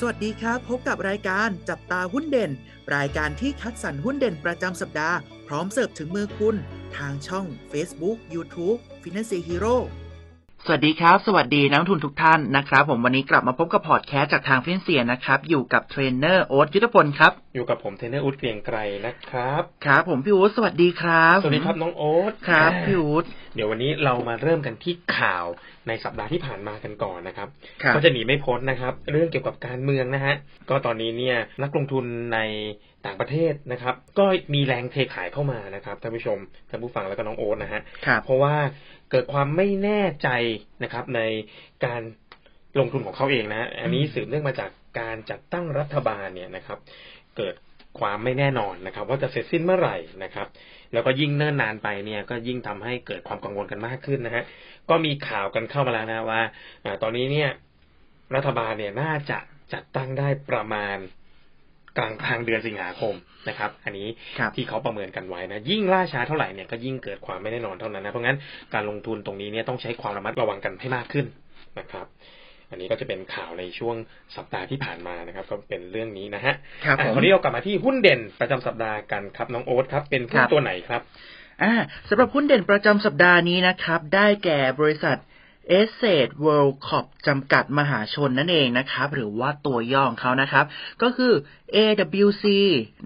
สวัสดีครับ พบกับรายการจับตาหุ้นเด่น รายการที่คัดสรรหุ้นเด่นประจำสัปดาห์ พร้อมเสิร์ฟถึงมือคุณ ทางช่อง Facebook YouTube Finance Hero สวัสดีครับ สวัสดีนักลงทุนทุกท่านนะครับ ผมวันนี้กลับมาพบกับพอดแคสต์จากทางฟินันเซียนะครับ อยู่กับเทรนเนอร์โอ๊ตยุทธพลครับ อยู่กับผมเทรนเนอร์อู๊ดเกรียงไกรนะครับ ครับ ผมพี่อู๊ดสวัสดีครับ สวัสดีครับน้องโอ๊ตครับอ่าพี่อู๊ดเดี๋ยววันนี้เรามาเริ่มกันที่ข่าวในสัปดาห์ที่ผ่านมากันก่อนนะครับครับก็จะหนีไม่พ้นนะครับ เรื่องเกี่ยวกับการเมืองนะฮะก็ตอนนี้เนี่ยนักลงทุนในต่างประเทศนะครับ ก็มีแรงเทขายเข้ามานะครับท่านผู้ชมท่านผู้ฟังแล้วก็น้องโอ๊ตนะฮะครับเพราะว่าเกิดความไม่แน่ใจนะครับ ในการลงทุนของเขาเองนะอันนี้สืบเนื่องมาจากการจัดตั้งรัฐบาลเนี่ยนะครับ เกิดความไม่แน่นอนนะครับ ว่าจะเสร็จสิ้นเมื่อไหร่นะครับ แล้วก็ยิ่งเนิ่นนานไปเนี่ย ก็ยิ่งทำให้เกิดความกังวลกันมากขึ้นนะฮะก็มีข่าวกันเข้ามาแล้วนะว่าอาตอนนี้เนี่ย รัฐบาลเนี่ยน่าจะจัดตั้งได้ประมาณ กลางทางเดือนสิงหาคมนะครับ อันนี้ครับที่เขาประเมินกันไว้นะ ยิ่งล่าช้าเท่าไหร่เนี่ยก็ยิ่งเกิดความไม่แน่นอนเท่านั้นนะ เพราะงั้นการลงทุนตรงนี้เนี่ยต้องใช้ความระมัดระวังกันให้มากขึ้นนะครับ อันนี้ก็จะเป็นข่าวในช่วงสัปดาห์ที่ผ่านมานะครับ ก็เป็นเรื่องนี้นะฮะครับอะผมวันนี้เรากลับมาที่หุ้นเด่นประจำสัปดาห์กันครับน้องโอ๊ตครับ เป็นหุ้คนรับตัวไหนครับอ่าสำหรับหุ้นเด่นประจำสัปดาห์นี้นะครับ ได้แก่บริษัท แอสเสท เวิรด์คอร์ปจำกัดมหาชนนั่นเองนะครับ หรือว่าตัวย่อของเขานะครับ ก็คือ AWC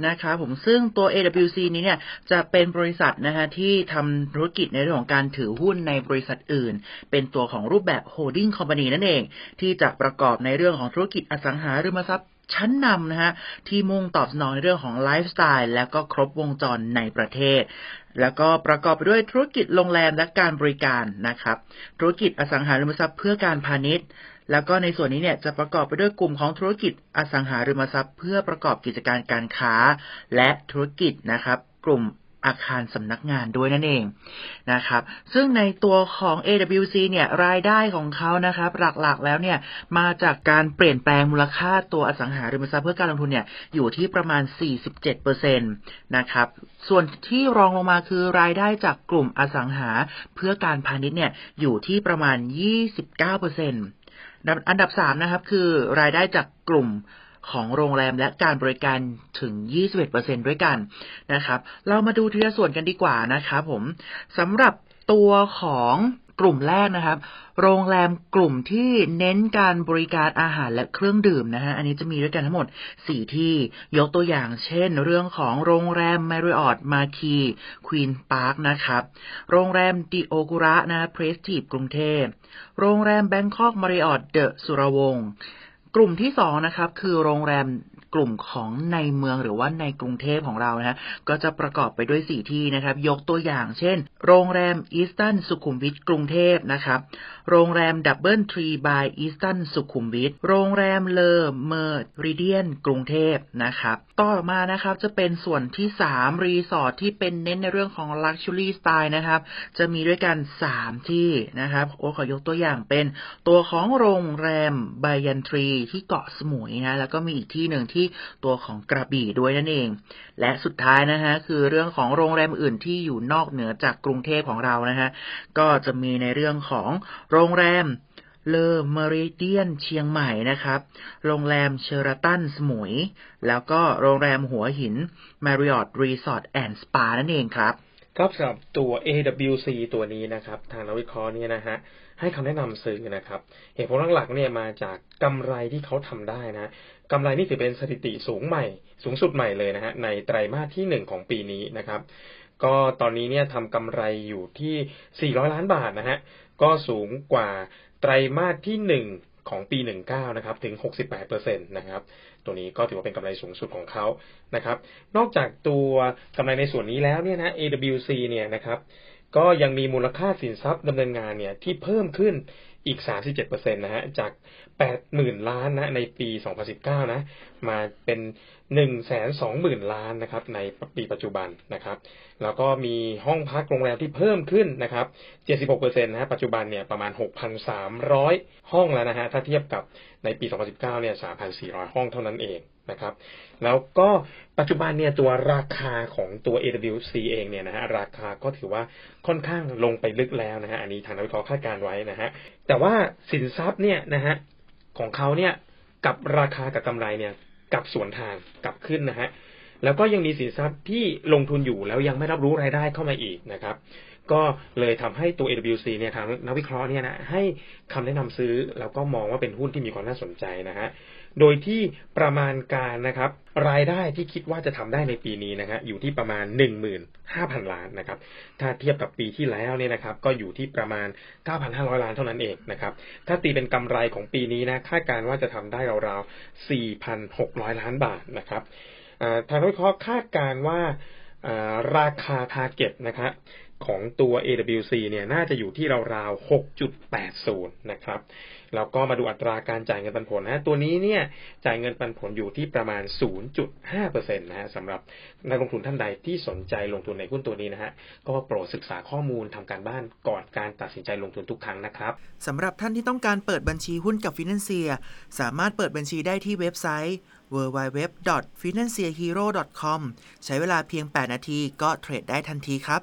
นะครับผมซึ่งตัว AWC นี้เนี่ยจะเป็นบริษัทนะฮะที่ทำธุรกิจในเรื่องของการถือหุ้นในบริษัทอื่น เป็นตัวของรูปแบบ holding company นั่นเอง ที่จะประกอบในเรื่องของธุรกิจอสังหาริมทรัพย์ ชั้นนำนะฮะที่มุ่งตอบสนองในเรื่องของไลฟ์สไตล์และก็ครบวงจรในประเทศ แล้วก็ประกอบไปด้วยธุรกิจโรงแรมและการบริการนะครับ ธุรกิจอสังหาริมทรัพย์เพื่อการพาณิชย์แล้วก็ในส่วนนี้เนี่ยจะประกอบไปด้วยกลุ่มของธุรกิจอสังหาริมทรัพย์ เพื่อประกอบกิจการการค้า และธุรกิจนะครับ กลุ่ม อาคารสำนักงานด้วยนั่นเองนะครับ ซึ่งในตัวของ AWC เนี่ยรายได้ของเขานะครับหลักๆแล้วเนี่ยมาจากการเปลี่ยนแปลงมูลค่าตัวอสังหาริมทรัพย์เพื่อการลงทุนเนี่ยอยู่ที่ประมาณ 47%นะครับส่วนที่รองลงมาคือรายได้จากกลุ่มอสังหาเพื่อการพาณิชย์เนี่ยอยู่ที่ประมาณ 29%อันดับ3นะครับคือรายได้จากกลุ่ม ของโรงแรมและการบริการถึง 21%ด้วยกันนะครับ เรามาดูทีละส่วนกันดีกว่านะครับผมสำหรับตัวของกลุ่มแรกนะครับ โรงแรมกลุ่มที่เน้นการบริการอาหารและเครื่องดื่มนะฮะ อันนี้จะมีด้วยกันทั้งหมด 4 ที่ ยกตัวอย่างเช่น เรื่องของโรงแรม Marriott Marquis Queen Park นะครับ โรงแรม ดิโอกุระนะ Prestige กรุงเทพ โรงแรม Bangkok Marriott The สุรวงศ์ กลุ่มที่สองนะครับ คือโรงแรมกลุ่มของในเมืองหรือว่าในกรุงเทพของเรานะฮะก็จะประกอบไปด้วยสี่ที่นะครับ ยกตัวอย่าง เช่น โรงแรม Hilton สุขุมวิทกรุงเทพนะครับ โรงแรม DoubleTree by Hilton สุขุมวิทโรงแรม Le Méridien กรุงเทพนะครับ ต่อมานะครับจะเป็นส่วนที่สามรีสอร์ทที่เป็นเน้นในเรื่องของ Luxury Style นะครับ จะมีด้วยกัน3ที่นะครับโอ้ขอยกตัวอย่างเป็น ตัวของโรงแรมบายันทรีที่เกาะสมุยนะแล้วก็มีอีกที่หนึ่งที่ตัวของกระบี่ด้วยนั่นเอง และสุดท้ายนะฮะคือเรื่องของโรงแรมอื่นที่อยู่นอกเหนือจากกรุงเทพของเรานะฮะก็จะมีในเรื่องของโรงแรมเลอเมริเดียนเชียงใหม่นะครับ โรงแรมเชอราตันสมุย แล้วก็โรงแรมหัวหิน Marriott Resort and Spa นั่นเองครับ ครับสำหรับตัว AWC ตัวนี้นะครับ ทางนักวิเคราะห์เนี่ยนะฮะให้คำแนะนำซื้อนะครับเหตุผลหลักๆเนี่ยมาจากกำไรที่เขาทำได้นะกำไรนี่ถือเป็นสถิติสูงใหม่ สูงสุดใหม่เลยนะฮะในไตรมาสที่หนึ่งของปีนี้นะครับ ก็ตอนนี้เนี่ยทำกำไรอยู่ที่ 400 ล้านบาทนะฮะก็สูงกว่าไตรมาสที่หนึ่ง ของปี 19 นะครับ ถึง 68%นะครับ ตัวนี้ก็ถือว่าเป็นกำไรสูงสุดของเขานะครับ นอกจากตัวกำไรในส่วนนี้แล้วเนี่ยนะ AWC เนี่ยนะครับ ก็ยังมีมูลค่าสินทรัพย์ดำเนินงานเนี่ยที่เพิ่มขึ้นอีก 37%นะฮะ จาก 80,000ล้านนะในปี2019นะ มาเป็น120,000ล้านนะครับ ในปีปัจจุบันนะครับ แล้วก็มีห้องพักโรงแรมที่เพิ่มขึ้นนะครับ76%นะฮะปัจจุบันเนี่ยประมาณ6,300ห้องแล้วนะฮะถ้าเทียบกับในปี2019เก้าเนี่ย3,400ห้องเท่านั้นเองนะครับ แล้วก็ปัจจุบันเนี่ยตัวราคาของตัว AWC เองเนี่ยนะฮะราคาก็ถือว่าค่อนข้างลงไปลึกแล้วนะฮะอันนี้ทางนักวิเคราะห์คาดการไว้นะฮะแต่ว่าสินทรัพย์เนี่ยนะฮะ ของเขาเนี่ยกับราคากับกำไรเนี่ยกับสวนทางกลับขึ้นนะฮะแล้วก็ยังมีสินทรัพย์ที่ลงทุนอยู่แล้วยังไม่รับรู้รายได้เข้ามาอีกนะครับ ก็เลยทำให้ตัว AWC เนี่ยทางนักวิเคราะห์เนี่ยนะให้คำแนะนำซื้อแล้วก็มองว่าเป็นหุ้นที่มีความน่าสนใจนะฮะ โดยที่ประมาณการนะครับรายได้ที่คิดว่าจะทำได้ในปีนี้นะฮะอยู่ที่ประมาณ15,000ล้านนะครับ ถ้าเทียบกับปีที่แล้วเนี่ยนะครับ ก็อยู่ที่ประมาณ9,500ล้านเท่านั้นเองนะครับ ถ้าตีเป็นกำไรของปีนี้นะคาดการว่าจะทำได้ราวๆ4,600ล้านบาทนะครับทางนักวิเคราะห์คาดการว่าราคาทาร์เก็ตนะครับ ของตัว AWC เนี่ยน่าจะอยู่ที่ราวๆ 6.80 นะครับ แล้วก็มาดูอัตราการจ่ายเงินปันผลนะ ตัวนี้เนี่ยจ่ายเงินปันผลอยู่ที่ประมาณ 0.5%นะฮะสำหรับนักลงทุนท่านใดที่สนใจลงทุนในหุ้นตัวนี้นะฮะ ก็โปรดศึกษาข้อมูลทำการบ้านก่อนการตัดสินใจลงทุนทุกครั้งนะครับสำหรับท่านที่ต้องการเปิดบัญชีหุ้นกับฟินแลนเซียสามารถเปิดบัญชีได้ที่เว็บไซต์ www.financehero.com ใช้เวลาเพียง 8 นาทีก็เทรดได้ทันทีครับ